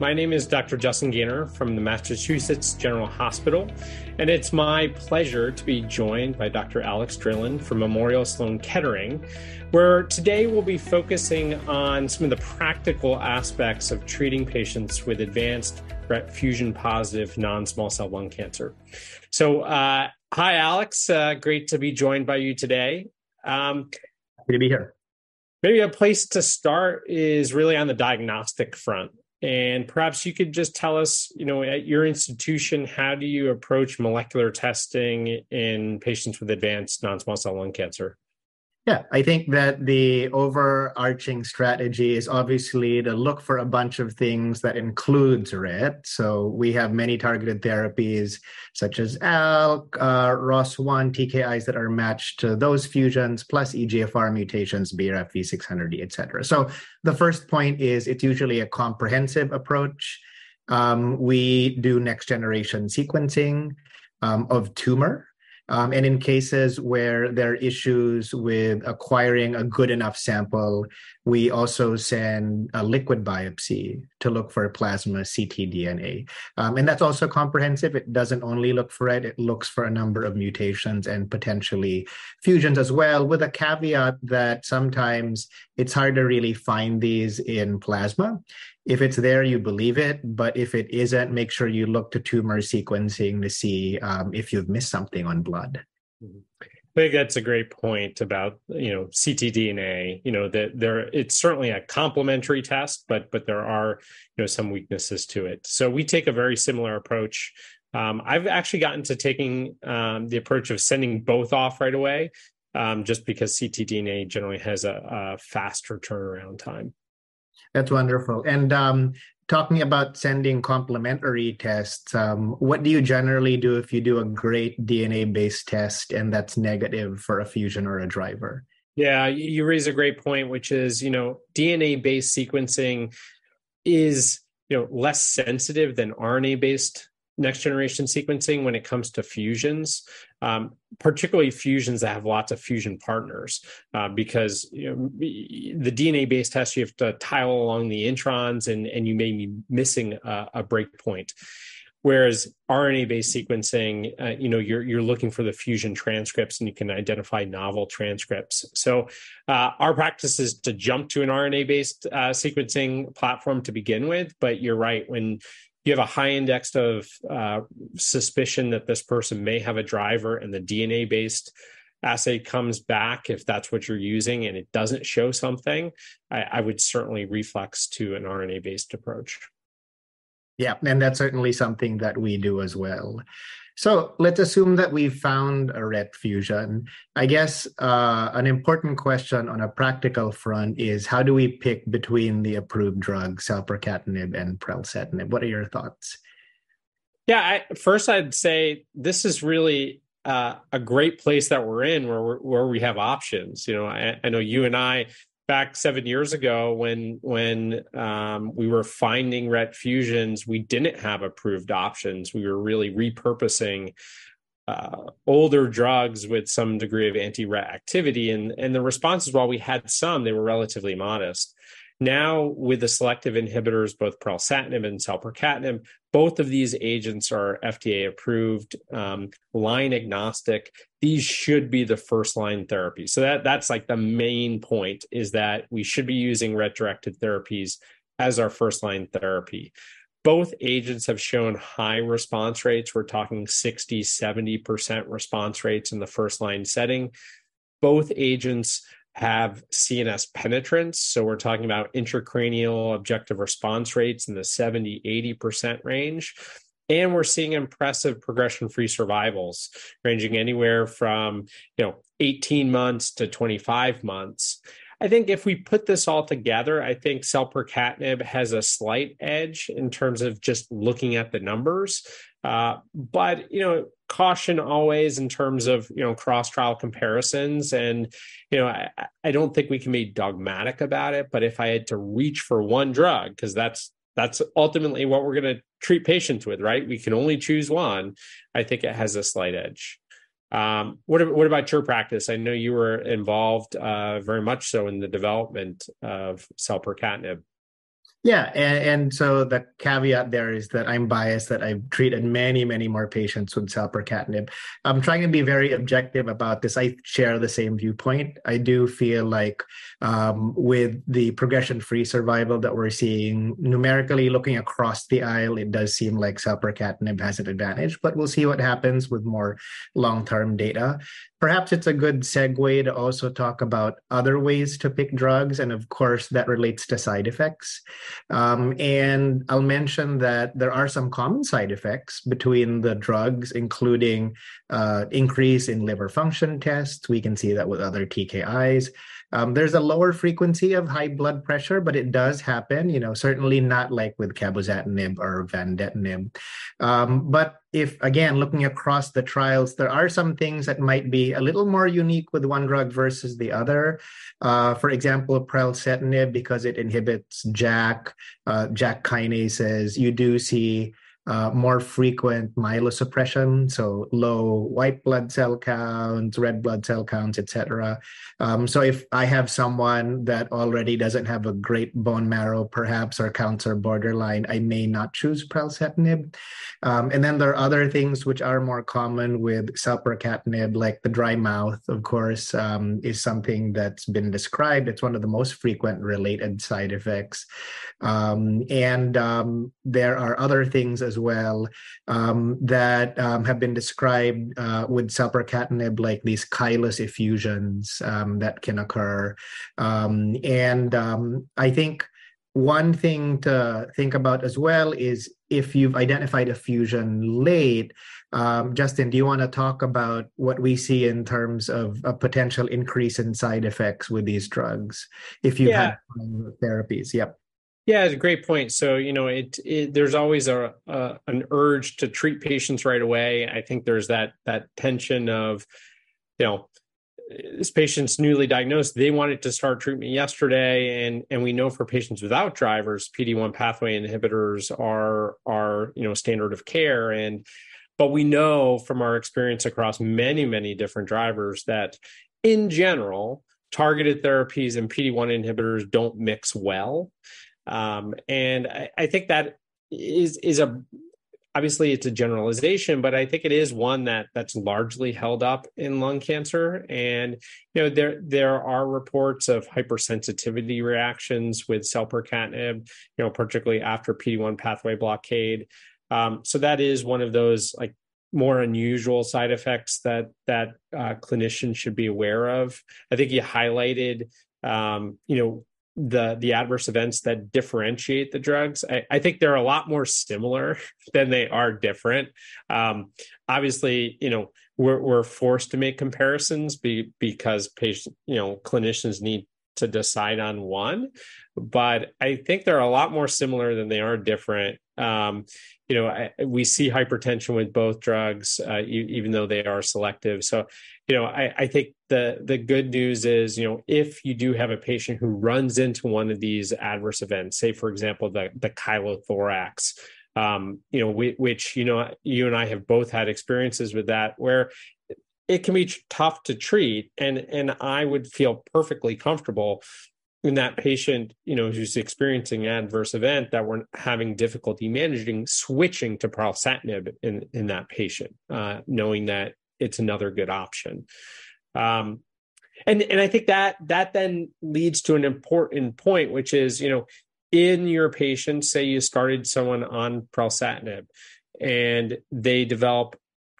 my name is Dr. Justin Gainor from the Massachusetts General Hospital, and it's my pleasure to be joined by Dr. Alex Drilon from Memorial Sloan Kettering, where today we'll be focusing on some of the practical aspects of treating patients with advanced RET fusion positive non small cell lung cancer. So, uh, hi, Alex. Uh, great to be joined by you today. Um, Happy to be here. Maybe a place to start is really on the diagnostic front. And perhaps you could just tell us, you know, at your institution, how do you approach molecular testing in patients with advanced non small cell lung cancer? Yeah, I think that the overarching strategy is obviously to look for a bunch of things that includes RET. So we have many targeted therapies such as ALK, uh, ROS1, TKIs that are matched to those fusions, plus EGFR mutations, BRAF V600E, et cetera. So the first point is it's usually a comprehensive approach. Um, we do next generation sequencing um, of tumor um, and in cases where there are issues with acquiring a good enough sample, we also send a liquid biopsy to look for plasma ctDNA. Um, and that's also comprehensive. It doesn't only look for it, it looks for a number of mutations and potentially fusions as well, with a caveat that sometimes it's hard to really find these in plasma. If it's there, you believe it. But if it isn't, make sure you look to tumor sequencing to see um, if you've missed something on blood. Mm-hmm. I think that's a great point about you know ctDNA. You know that there it's certainly a complementary test, but but there are you know some weaknesses to it. So we take a very similar approach. Um, I've actually gotten to taking um, the approach of sending both off right away, um, just because ctDNA generally has a, a faster turnaround time. That's wonderful. And um, talking about sending complementary tests, um, what do you generally do if you do a great DNA based test and that's negative for a fusion or a driver? Yeah, you raise a great point, which is, you know, DNA based sequencing is, you know, less sensitive than RNA based next generation sequencing when it comes to fusions, um, particularly fusions that have lots of fusion partners, uh, because you know, the DNA based test, you have to tile along the introns and, and you may be missing a, a breakpoint. Whereas RNA-based sequencing, uh, you know, you're you're looking for the fusion transcripts, and you can identify novel transcripts. So, uh, our practice is to jump to an RNA-based uh, sequencing platform to begin with. But you're right when you have a high index of uh, suspicion that this person may have a driver and the DNA based assay comes back if that's what you're using and it doesn't show something I, I would certainly reflex to an RNA based approach. Yeah and that's certainly something that we do as well so let's assume that we've found a RET fusion. I guess uh, an important question on a practical front is how do we pick between the approved drugs, selpercatinib and pralsetinib? What are your thoughts? Yeah, I, first I'd say this is really uh, a great place that we're in where where we have options. You know, I, I know you and I back seven years ago when when um, we were finding RET fusions, we didn't have approved options. We were really repurposing uh, older drugs with some degree of anti-RET activity, and and the responses, while we had some, they were relatively modest. Now, with the selective inhibitors, both pralsetinib and selpercatinib, both of these agents are FDA approved, um, line agnostic. These should be the first line therapy. So that that's like the main point is that we should be using RET directed therapies as our first line therapy. Both agents have shown high response rates. We're talking 60, 70% response rates in the first line setting. Both agents have CNS penetrance. So we're talking about intracranial objective response rates in the 70, 80% range. And we're seeing impressive progression free survivals ranging anywhere from, you know, 18 months to 25 months. I think if we put this all together, I think selpercatinib has a slight edge in terms of just looking at the numbers. Uh, but you know, caution always in terms of you know cross trial comparisons. And you know I, I don't think we can be dogmatic about it but if i had to reach for one drug because that's that's ultimately what we're going to treat patients with right? We can only choose one. I think it has a slight edge. Um, what, what about your practice? I know you were involved uh, very much so in the development of selpercatinib yeah, and, and, so the caveat there is that I'm biased that I've treated many, many more patients with selpercatinib. I'm trying to be very objective about this. I share the same viewpoint. I do feel like um, with the progression-free survival that we're seeing, numerically looking across the aisle, it does seem like selpercatinib has an advantage. But we'll see what happens with more long-term data perhaps it's a good segue to also talk about other ways to pick drugs. And of course, that relates to side effects. Um, and I'll mention that there are some common side effects between the drugs, including uh, increase in liver function tests. We can see that with other TKIs. Um, there's a lower frequency of high blood pressure, but it does happen. You know, certainly not like with cabozantinib or vandetanib. Um, but if again looking across the trials, there are some things that might be a little more unique with one drug versus the other. Uh, for example, pralsetinib because it inhibits JAK, uh, JAK kinases. You do see uh, more frequent myelosuppression, so low white blood cell counts, red blood cell counts, etc. Um, so if I have someone that already doesn't have a great bone marrow, perhaps, or counts are borderline, I may not choose pralsetinib. Um, and then there are other things which are more common with selpercatinib, like the dry mouth, of course, um, is something that's been described. It's one of the most frequent related side effects. Um, and um, there are other things as well um, that um, have been described uh, with selpercatinib, like these chylous effusions um, that can occur. Um, and um, I think one thing to think about as well is if you've identified a fusion late, um, Justin, do you want to talk about what we see in terms of a potential increase in side effects with these drugs if you've yeah. had therapies? Yep. Yeah, it's a great point. So you know, it, it there's always a, a, an urge to treat patients right away. I think there's that that tension of, you know, this patient's newly diagnosed. They wanted to start treatment yesterday, and and we know for patients without drivers, PD one pathway inhibitors are are you know standard of care, and but we know from our experience across many many different drivers that in general targeted therapies and PD1 inhibitors don't mix well. Um, and I, I think that is is a obviously it's a generalization but i think it is one that that's largely held up in lung cancer. And you know there there are reports of hypersensitivity reactions with selpercatinib you know particularly after pd1 pathway blockade. Um, so that is one of those like more unusual side effects that that uh, clinicians should be aware of. I think you highlighted um, you know the the adverse events that differentiate the drugs. I, I, think they're a lot more similar than they are different. Um, obviously you know we're, we're forced to make comparisons be, because patient you know clinicians need to decide on one. But i think they're a lot more similar than they are different. Um, you know I, we see hypertension with both drugs uh, even though they are selective. So you know I, I think the the good news is you know if you do have a patient who runs into one of these adverse events say for example the the chylothorax um, you know we, which you know you and i have both had experiences with that where it can be tough to treat and and i would feel perfectly comfortable in that patient, you know, who's experiencing adverse event that we're having difficulty managing, switching to pralsetinib in in that patient, uh, knowing that it's another good option. Um, and and I think that that then leads to an important point, which is, you know, in your patient, say you started someone on pralsetinib and they develop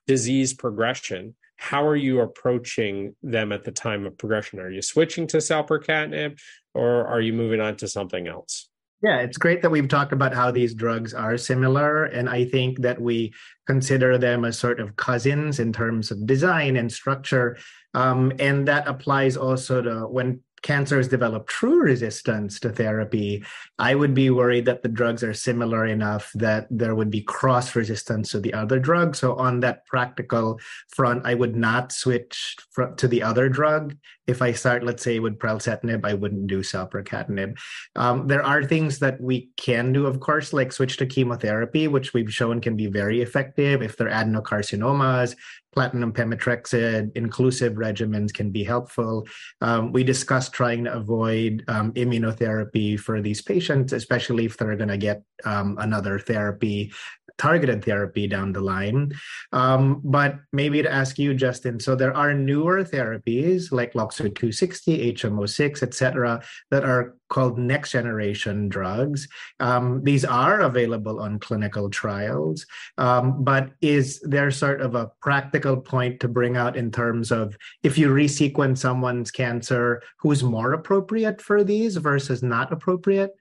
disease progression how are you approaching them at the time of progression? Are you switching to selpercatinib or are you moving on to something else? Yeah, it's great that we've talked about how these drugs are similar. And I think that we consider them as sort of cousins in terms of design and structure. Um, and that applies also to when cancers develop true resistance to therapy, I would be worried that the drugs are similar enough that there would be cross resistance to the other drug. So, on that practical front, I would not switch to the other drug. If I start, let's say, with pralsetinib, I wouldn't do selpercatinib. Um, there are things that we can do, of course, like switch to chemotherapy, which we've shown can be very effective if they're adenocarcinomas, platinum pemetrexed inclusive regimens can be helpful. Um, we discussed trying to avoid um, immunotherapy for these patients, especially if they're going to get um, another therapy targeted therapy down the line. Um, but maybe to ask you, Justin, so there are newer therapies like LOXO 260, HM06, etc., that are called next generation drugs. Um, these are available on clinical trials, um, but is there sort of a practical point to bring out in terms of if you resequence someone's cancer, who's more appropriate for these versus not appropriate?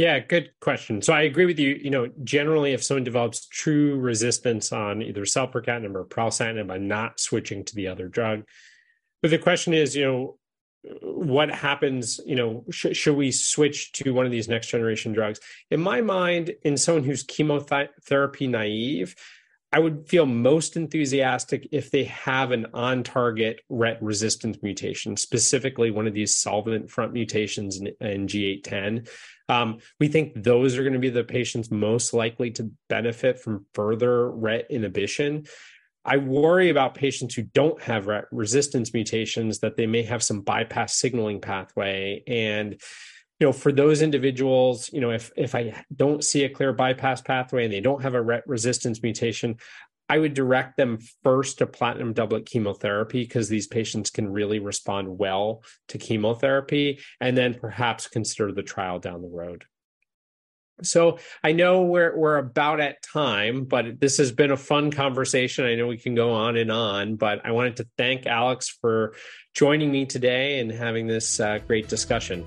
Yeah, good question. So I agree with you. You know, generally, if someone develops true resistance on either selpercatinib or pralsetinib, I'm not switching to the other drug. But the question is, you know, what happens? You know, sh- should we switch to one of these next generation drugs? In my mind, in someone who's chemotherapy naive, I would feel most enthusiastic if they have an on target RET resistance mutation, specifically one of these solvent front mutations in, in G810. Um, we think those are going to be the patients most likely to benefit from further RET inhibition. I worry about patients who don't have RET resistance mutations that they may have some bypass signaling pathway and you know for those individuals you know if if i don't see a clear bypass pathway and they don't have a RET resistance mutation i would direct them first to platinum doublet chemotherapy because these patients can really respond well to chemotherapy and then perhaps consider the trial down the road so I know we're we're about at time, but this has been a fun conversation. I know we can go on and on, but I wanted to thank Alex for joining me today and having this uh, great discussion.